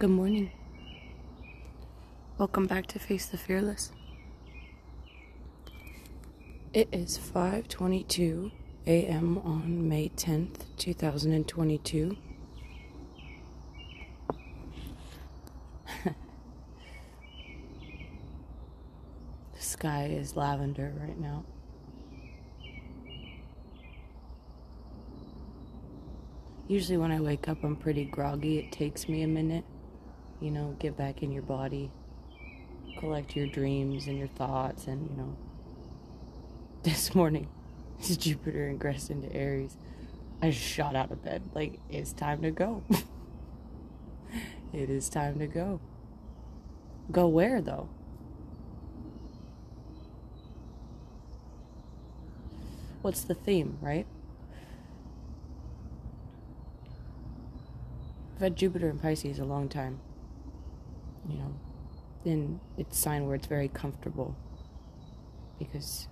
Good morning. Welcome back to Face the Fearless. It is 5:22 a.m. on May 10th, 2022. the sky is lavender right now. Usually when I wake up I'm pretty groggy. It takes me a minute you know, get back in your body, collect your dreams and your thoughts, and you know, this morning, as Jupiter ingressed into Aries, I shot out of bed. Like, it's time to go. it is time to go. Go where, though? What's the theme, right? I've had Jupiter in Pisces a long time you know, then it's a sign where it's very comfortable because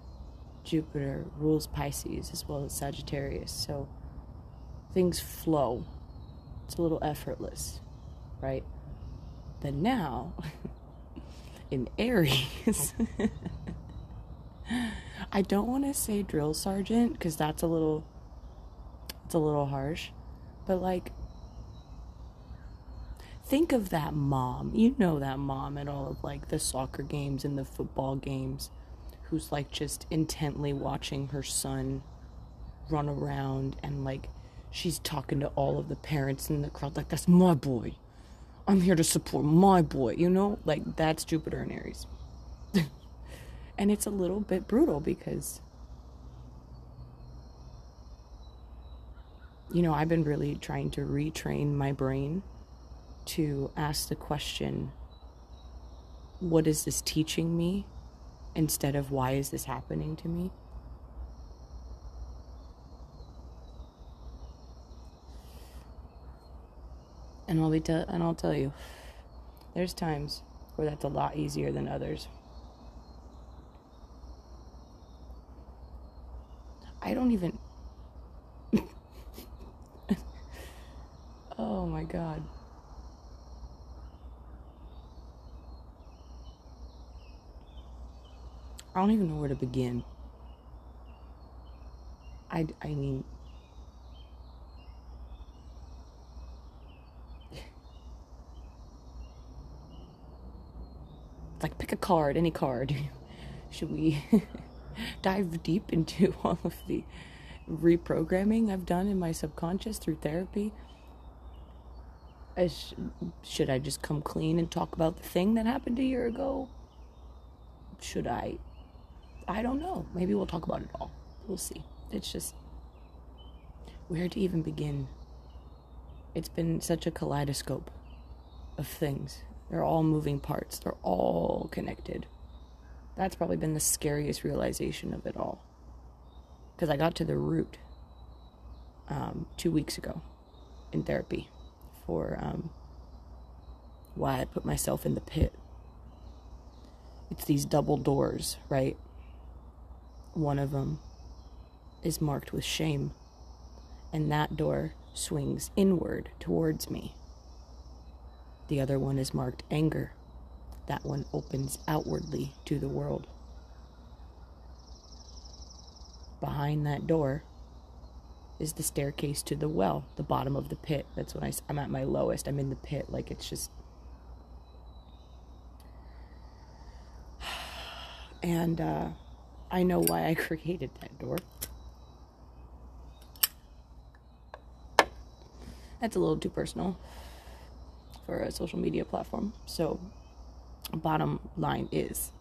Jupiter rules Pisces as well as Sagittarius. So things flow. It's a little effortless, right? But now, in Aries, I don't want to say drill sergeant because that's a little, it's a little harsh, but like think of that mom. You know that mom at all of like the soccer games and the football games who's like just intently watching her son run around and like she's talking to all of the parents in the crowd like that's my boy. I'm here to support my boy, you know? Like that's Jupiter and Aries. and it's a little bit brutal because you know, I've been really trying to retrain my brain to ask the question what is this teaching me instead of why is this happening to me? And I'll be te- and I'll tell you, there's times where that's a lot easier than others. I don't even. oh my god. I don't even know where to begin. I, I mean, like pick a card, any card. Should we dive deep into all of the reprogramming I've done in my subconscious through therapy? I sh- should I just come clean and talk about the thing that happened a year ago? Should I I don't know. Maybe we'll talk about it all. We'll see. It's just where to even begin. It's been such a kaleidoscope of things. They're all moving parts, they're all connected. That's probably been the scariest realization of it all. Because I got to the root um, two weeks ago in therapy for um, why I put myself in the pit. It's these double doors, right? One of them is marked with shame, and that door swings inward towards me. The other one is marked anger. That one opens outwardly to the world. Behind that door is the staircase to the well, the bottom of the pit. That's when I, I'm at my lowest. I'm in the pit. Like it's just. And, uh, I know why I created that door. That's a little too personal for a social media platform. So, bottom line is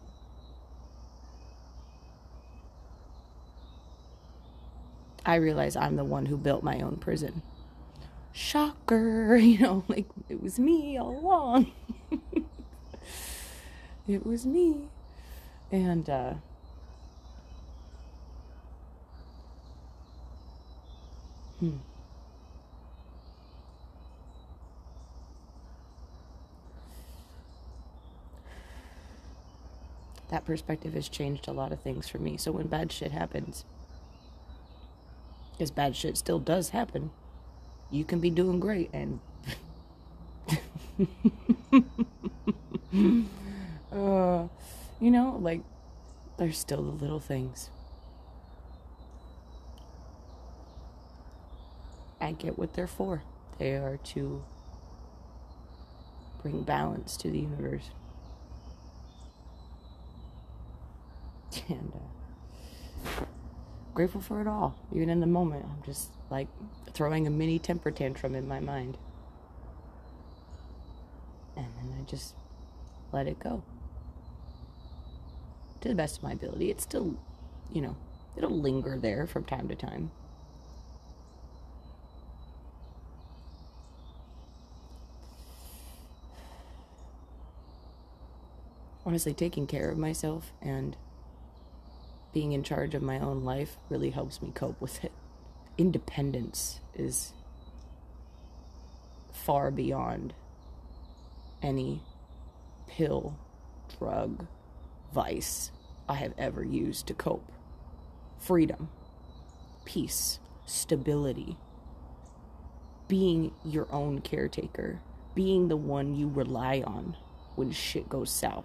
I realize I'm the one who built my own prison. Shocker, you know, like it was me all along. it was me. And uh Hmm. That perspective has changed a lot of things for me. So when bad shit happens, because bad shit still does happen, you can be doing great and uh, you know, like, there's still the little things. I get what they're for. They are to bring balance to the universe. And uh, grateful for it all. Even in the moment, I'm just like throwing a mini temper tantrum in my mind. And then I just let it go. To the best of my ability. It's still, you know, it'll linger there from time to time. Honestly taking care of myself and being in charge of my own life really helps me cope with it. Independence is far beyond any pill, drug, vice I have ever used to cope. Freedom, peace, stability, being your own caretaker, being the one you rely on when shit goes south.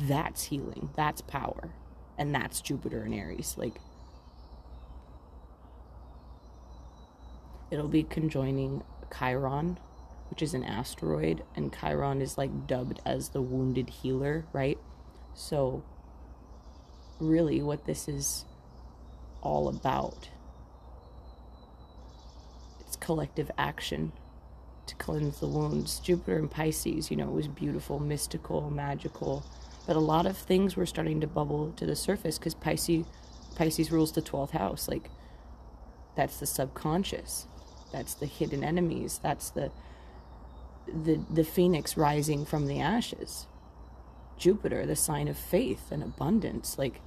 That's healing. That's power. And that's Jupiter and Aries. Like, it'll be conjoining Chiron, which is an asteroid, and Chiron is like dubbed as the wounded healer, right? So, really, what this is all about it's collective action to cleanse the wounds. Jupiter and Pisces, you know, it was beautiful, mystical, magical but a lot of things were starting to bubble to the surface because Pisces, Pisces rules the 12th house. Like, that's the subconscious. That's the hidden enemies. That's the the the phoenix rising from the ashes. Jupiter, the sign of faith and abundance, like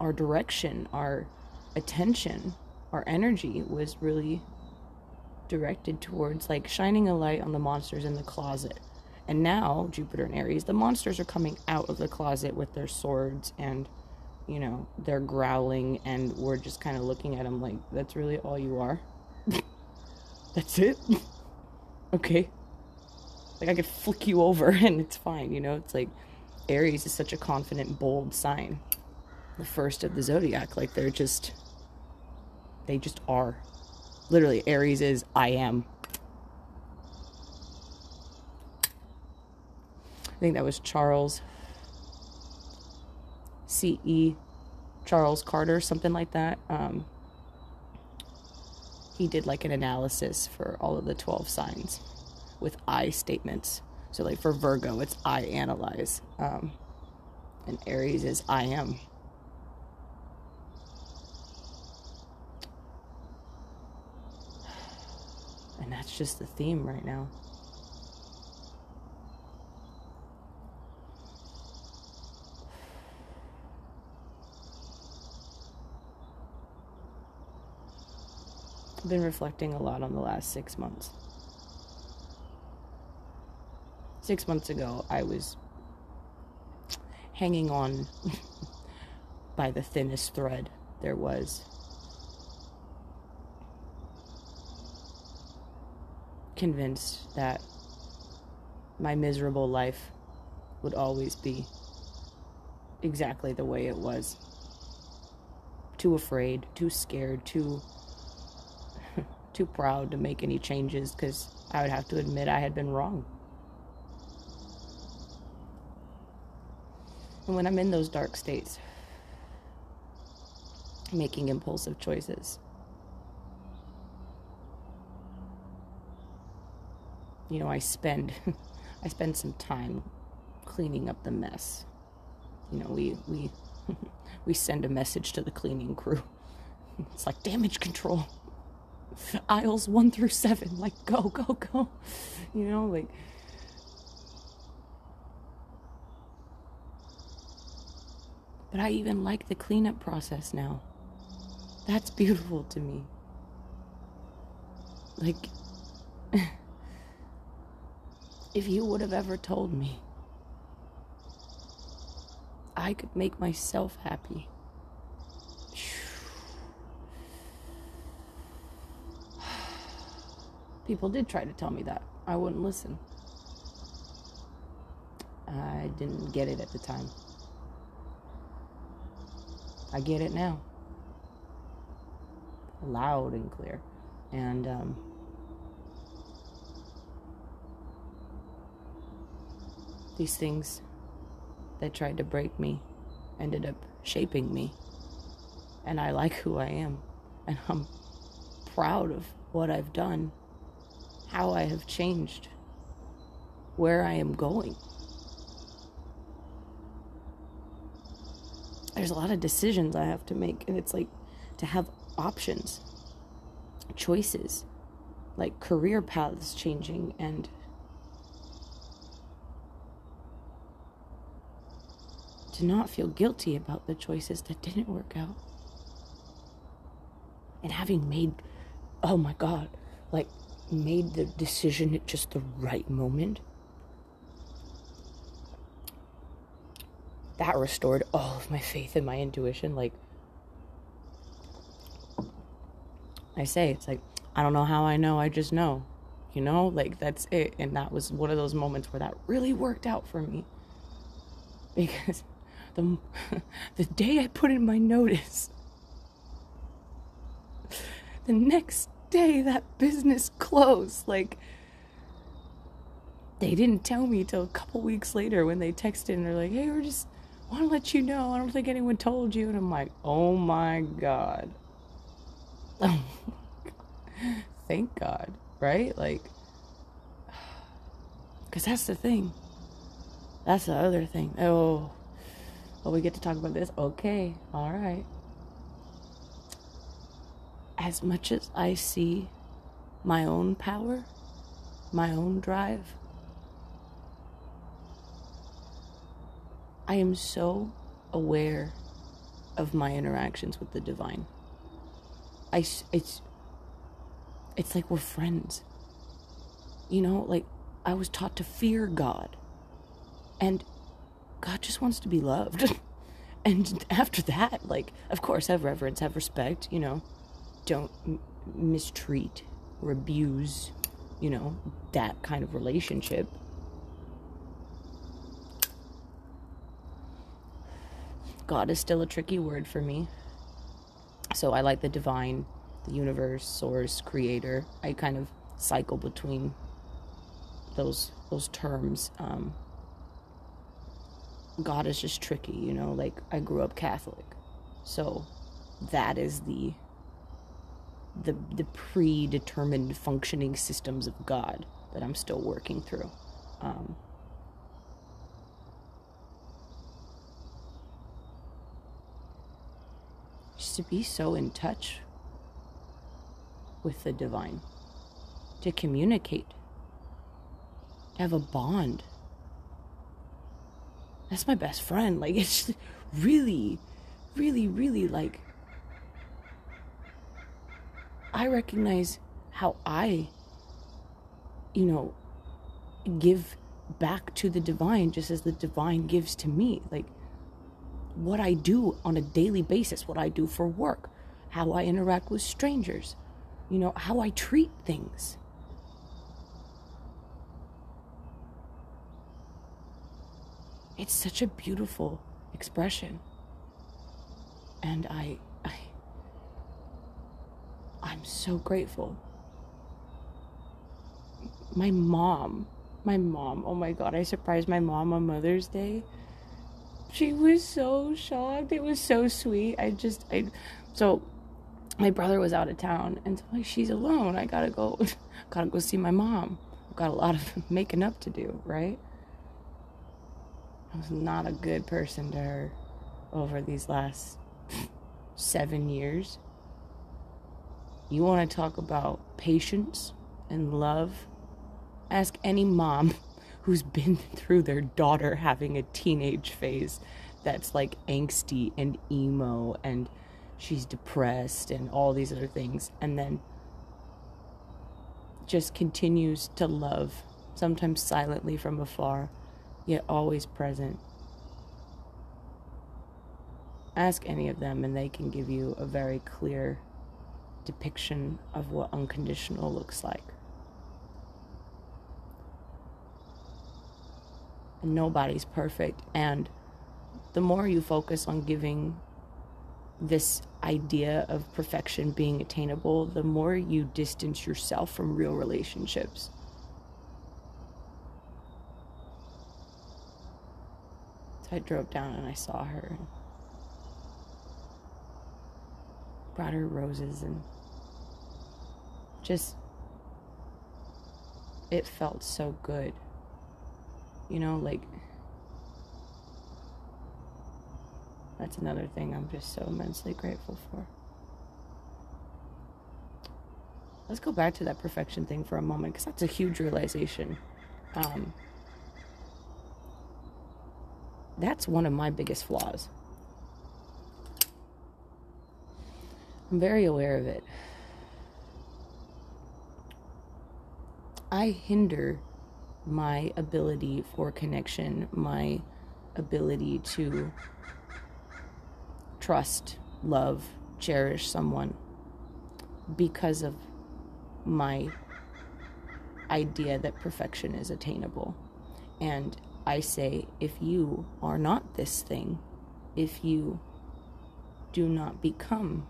our direction, our attention, our energy was really directed towards like shining a light on the monsters in the closet and now, Jupiter and Aries, the monsters are coming out of the closet with their swords and, you know, they're growling, and we're just kind of looking at them like, that's really all you are? that's it? okay. Like, I could flick you over and it's fine, you know? It's like Aries is such a confident, bold sign. The first of the zodiac. Like, they're just, they just are. Literally, Aries is I am. I think that was Charles C.E. Charles Carter, something like that. Um, he did like an analysis for all of the 12 signs with I statements. So, like for Virgo, it's I analyze. Um, and Aries is I am. And that's just the theme right now. Been reflecting a lot on the last six months. Six months ago, I was hanging on by the thinnest thread there was. Convinced that my miserable life would always be exactly the way it was. Too afraid, too scared, too too proud to make any changes because I would have to admit I had been wrong. And when I'm in those dark states, making impulsive choices, you know, I spend I spend some time cleaning up the mess. You know, we we we send a message to the cleaning crew. It's like damage control aisles one through seven. Like, go, go, go. You know, like. But I even like the cleanup process now. That's beautiful to me. Like, if you would have ever told me I could make myself happy People did try to tell me that. I wouldn't listen. I didn't get it at the time. I get it now. Loud and clear. And, um, these things that tried to break me ended up shaping me. And I like who I am. And I'm proud of what I've done, how I have changed, where I am going. There's a lot of decisions I have to make, and it's like to have options, choices, like career paths changing, and to not feel guilty about the choices that didn't work out. And having made, oh my God, like made the decision at just the right moment. That restored all of my faith in my intuition. Like, I say, it's like, I don't know how I know, I just know. You know, like that's it. And that was one of those moments where that really worked out for me. Because the, the day I put in my notice, the next day that business closed. Like, they didn't tell me till a couple weeks later when they texted and they're like, hey, we're just want to let you know. I don't think anyone told you. And I'm like, oh my God. Oh Thank God, right? Like, because that's the thing. That's the other thing. Oh, Oh, we get to talk about this? Okay, all right. As much as I see my own power, my own drive, I am so aware of my interactions with the divine. I, it's, it's like we're friends. You know, like I was taught to fear God. And God just wants to be loved. and after that, like, of course, have reverence, have respect, you know, don't m- mistreat or abuse, you know, that kind of relationship. God is still a tricky word for me. So I like the divine, the universe, source, creator. I kind of cycle between those those terms. Um, God is just tricky, you know, like I grew up Catholic. So that is the the the predetermined functioning systems of God that I'm still working through. Um, just to be so in touch with the divine, to communicate, to have a bond that's my best friend. Like, it's really, really, really like, I recognize how I, you know, give back to the divine just as the divine gives to me. Like, what I do on a daily basis, what I do for work, how I interact with strangers, you know, how I treat things. it's such a beautiful expression. And I, I'm so grateful. My mom, my mom, oh my god, I surprised my mom on Mother's Day. She was so shocked. It was so sweet. I just, I, so my brother was out of town, and so like she's alone. I gotta go, gotta go see my mom. I've got a lot of making up to do, right? I was not a good person to her over these last seven years. You want to talk about patience and love? Ask any mom who's been through their daughter having a teenage phase that's like angsty and emo and she's depressed and all these other things and then just continues to love sometimes silently from afar yet always present. Ask any of them, and they can give you a very clear depiction of what unconditional looks like. And nobody's perfect. And the more you focus on giving this idea of perfection being attainable, the more you distance yourself from real relationships. So I drove down and I saw her. Brought her roses and just, it felt so good. You know, like, that's another thing I'm just so immensely grateful for. Let's go back to that perfection thing for a moment because that's a huge realization. Um, that's one of my biggest flaws. I'm very aware of it. I hinder my ability for connection, my ability to trust, love, cherish someone because of my idea that perfection is attainable. And I say, if you are not this thing, if you do not become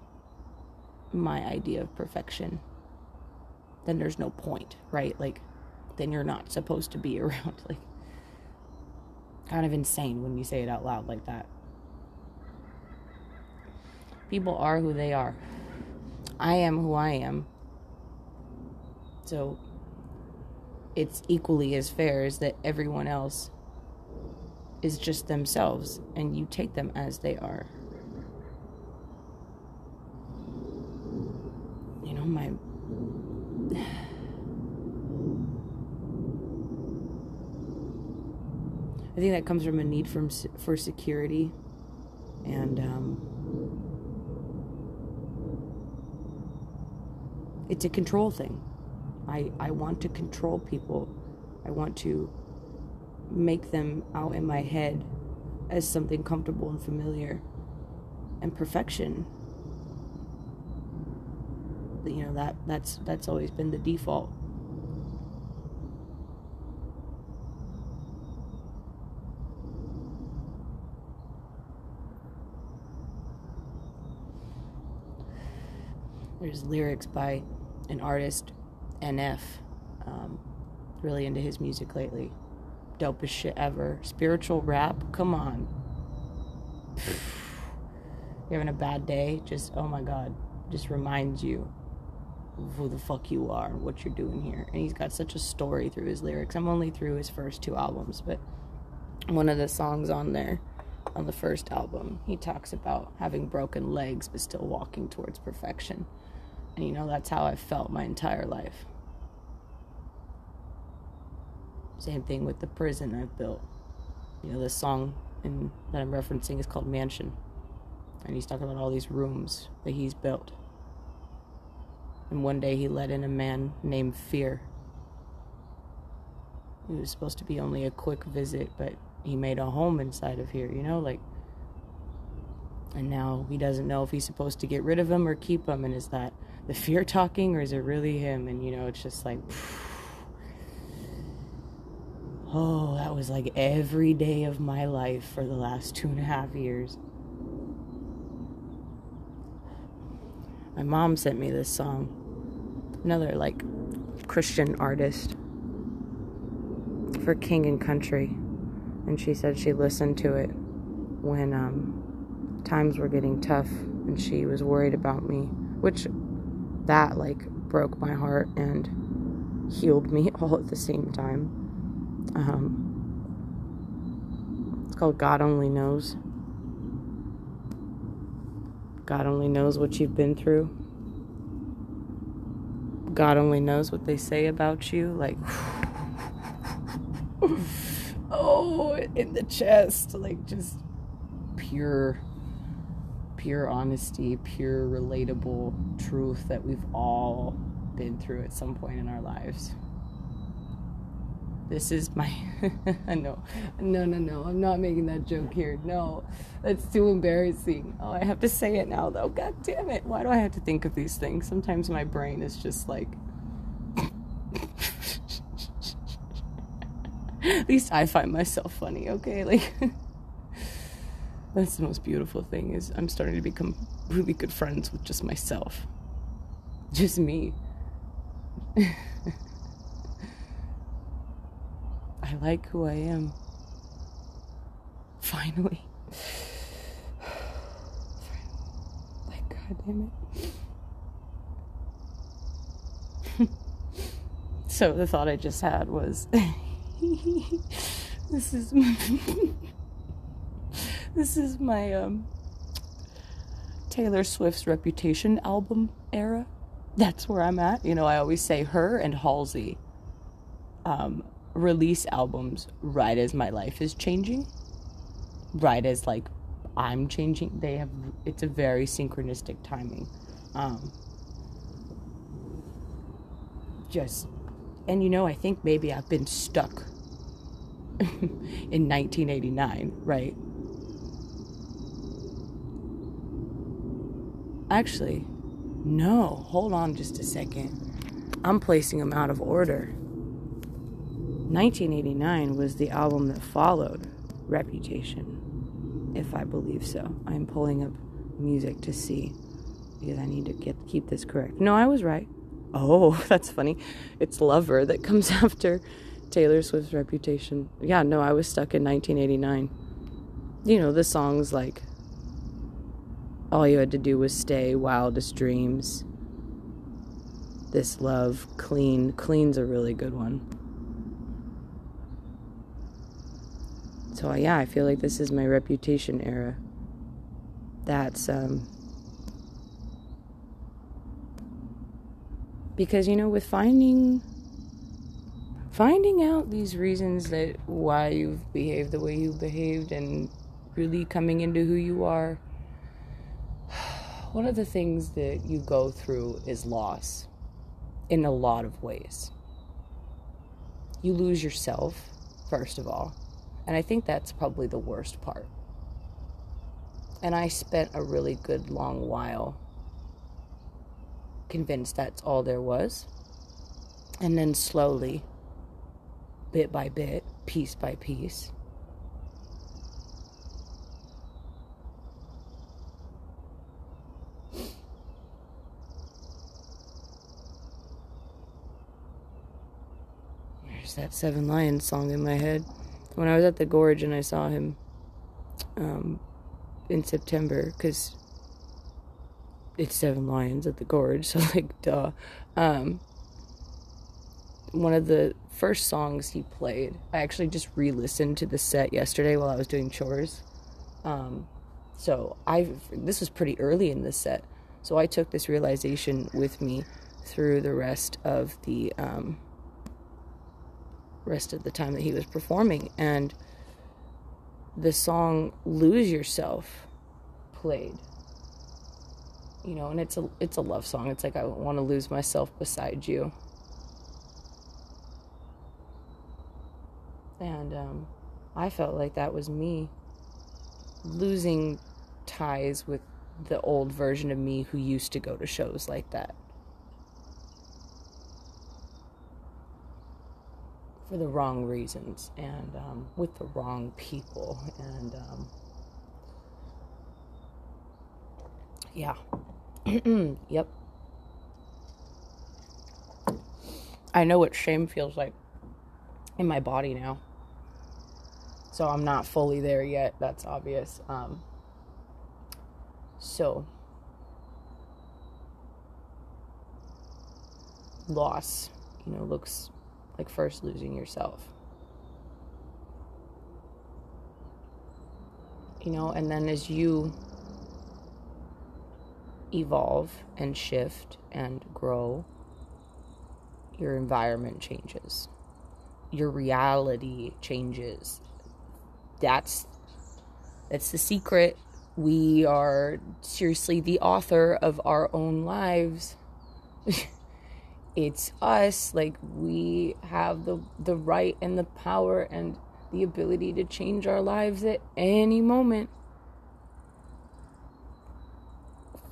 my idea of perfection, then there's no point, right? Like, then you're not supposed to be around. Like, kind of insane when you say it out loud like that. People are who they are. I am who I am. So, it's equally as fair as that everyone else is just themselves and you take them as they are. You know, my. I think that comes from a need from for security, and um, it's a control thing. I I want to control people. I want to make them out in my head as something comfortable and familiar and perfection you know that that's that's always been the default there's lyrics by an artist NF um, really into his music lately dopest shit ever. Spiritual rap, come on. You're having a bad day, just oh my god, just reminds you who the fuck you are, and what you're doing here. And he's got such a story through his lyrics. I'm only through his first two albums, but one of the songs on there on the first album, he talks about having broken legs but still walking towards perfection. And you know, that's how I felt my entire life. Same thing with the prison I've built. You know, this song in, that I'm referencing is called Mansion. And he's talking about all these rooms that he's built. And one day he let in a man named Fear. He was supposed to be only a quick visit, but he made a home inside of here, you know, like. And now he doesn't know if he's supposed to get rid of him or keep him. And is that the fear talking or is it really him? And, you know, it's just like. Oh, that was like every day of my life for the last two and a half years. My mom sent me this song. Another like Christian artist for King and Country. And she said she listened to it when um, times were getting tough and she was worried about me, which that like broke my heart and healed me all at the same time. Um, it's called God Only Knows. God only knows what you've been through. God only knows what they say about you. Like, oh, in the chest. Like, just pure, pure honesty, pure relatable truth that we've all been through at some point in our lives. This is my. no, no, no, no. I'm not making that joke here. No, that's too embarrassing. Oh, I have to say it now, though. God damn it. Why do I have to think of these things? Sometimes my brain is just like. At least I find myself funny, okay? Like that's the most beautiful thing is I'm starting to become really good friends with just myself. Just me. I like who I am. Finally. Like god damn it. so the thought I just had was this is my this is my um, Taylor Swift's Reputation album era. That's where I'm at. You know, I always say her and Halsey um, release albums right as my life is changing, right as like I'm changing. They have it's a very synchronistic timing. Um, just and you know, I think maybe I've been stuck in 1989, right? Actually, no, hold on just a second. I'm placing them out of order. 1989 was the album that followed Reputation, if I believe so. I'm pulling up music to see because I need to get keep this correct. No, I was right. Oh, that's funny. It's Lover that comes after Taylor Swift's Reputation. Yeah, no, I was stuck in 1989. You know, the songs like All You Had to Do Was Stay, Wildest Dreams, This Love, Clean. Clean's a really good one. So, yeah, I feel like this is my Reputation era. That's, um, because you know with finding finding out these reasons that why you've behaved the way you behaved and really coming into who you are one of the things that you go through is loss in a lot of ways you lose yourself first of all and i think that's probably the worst part and i spent a really good long while convinced that's all there was. And then slowly, bit by bit, piece by piece, there's that Seven Lions song in my head. When I was at the gorge and I saw him um, in September, because it's Seven Lions at the Gorge, so like, duh. Um, one of the first songs he played, I actually just re listened to the set yesterday while I was doing chores. Um, so I this was pretty early in the set, so I took this realization with me through the rest of the um, rest of the time that he was performing, and the song "Lose Yourself" played you know, and it's a it's a love song. It's like I want to lose myself beside you. And um, I felt like that was me losing ties with the old version of me who used to go to shows like that. For the wrong reasons and um, with the wrong people. And um, yeah. yep. I know what shame feels like in my body now. So I'm not fully there yet. That's obvious. Um, so, loss, you know, looks like first losing yourself. You know, and then as you evolve and shift and grow, your environment changes. Your reality changes. That's that's the secret. We are seriously the author of our own lives. it's us like we have the the right and the power and the ability to change our lives at any moment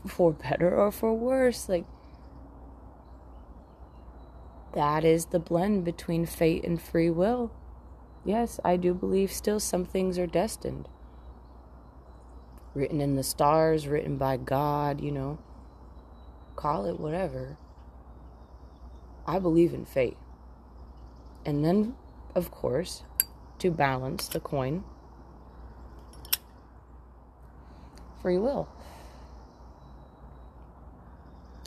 for better or for worse. Like, that is the blend between fate and free will. yes, I do believe still some things are destined. Written in the stars, written by God, you know. Call it whatever. I believe in fate. And then, of course, to balance the coin, free will.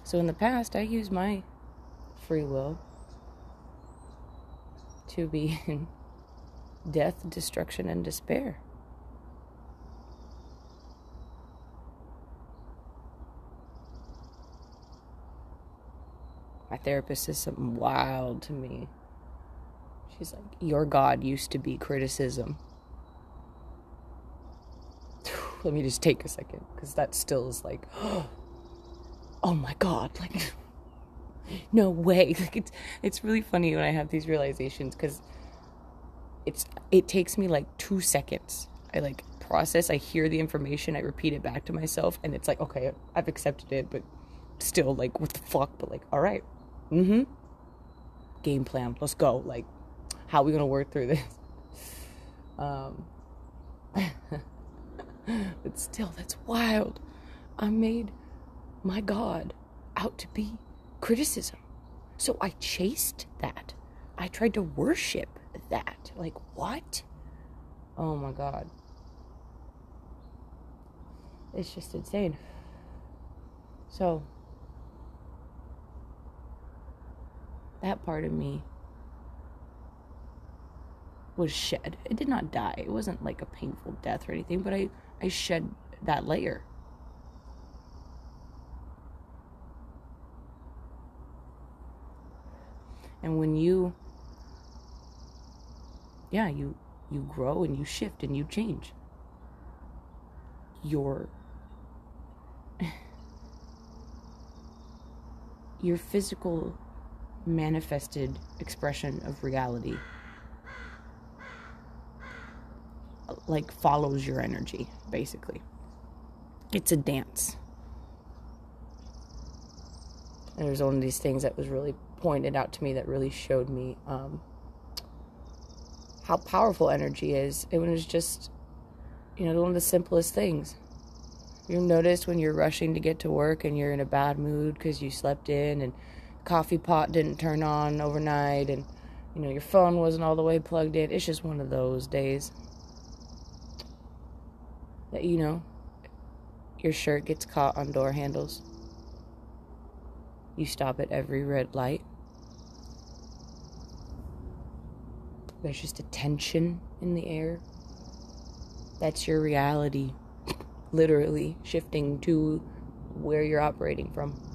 So in the past, I used my free will to be in death, destruction, and despair. Therapist says something wild to me. She's like, Your God used to be criticism. Let me just take a second, because that still is like, oh my God, like, no way. Like, it's, it's really funny when I have these realizations, because it's, it takes me like two seconds. I like process, I hear the information, I repeat it back to myself, and it's like, okay, I've accepted it, but still, like, what the fuck? But, like, all right, mm-hmm. Game plan. Let's go. Like, how are we gonna work through this? Um, but still, that's wild. I made my God out to be criticism. So I chased that. I tried to worship that. Like, what? Oh my God. It's just insane. So, that part of me was shed. It did not die. It wasn't like a painful death or anything, but I, I shed that layer. And when you yeah, you you grow and you shift and you change. Your your physical manifested expression of reality like follows your energy basically. It's a dance. And there's one of these things that was really pointed out to me that really showed me um, how powerful energy is. It was just you know one of the simplest things. You notice when you're rushing to get to work and you're in a bad mood because you slept in and coffee pot didn't turn on overnight and you know your phone wasn't all the way plugged in. It's just one of those days that you know your shirt gets caught on door handles. You stop at every red light. There's just a tension in the air. That's your reality literally shifting to where you're operating from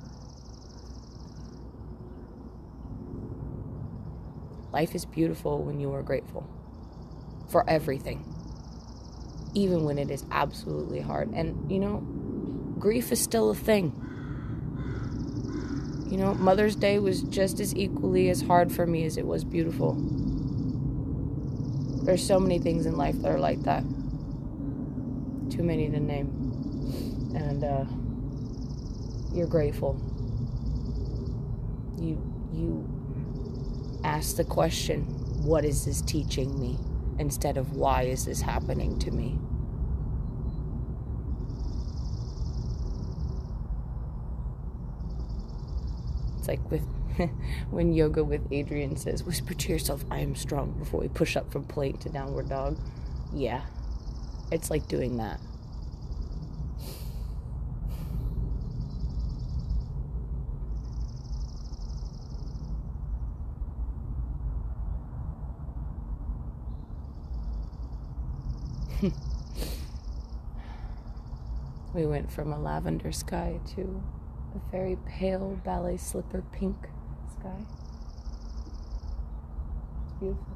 Life is beautiful when you are grateful for everything, even when it is absolutely hard. And, you know, grief is still a thing. You know, Mother's Day was just as equally as hard for me as it was beautiful. There's so many things in life that are like that. Too many to name. And uh, you're grateful. You you ask the question, what is this teaching me? Instead of why is this happening to me? It's like with when yoga with Adriene says, whisper to yourself, I am strong before we push up from plank to downward dog. Yeah, it's like doing that. we went from a lavender sky to a very pale ballet slipper pink sky. It's beautiful.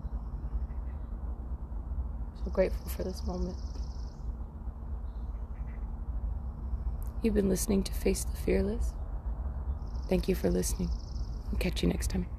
So grateful for this moment. You've been listening to Face the Fearless. Thank you for listening. I'll catch you next time.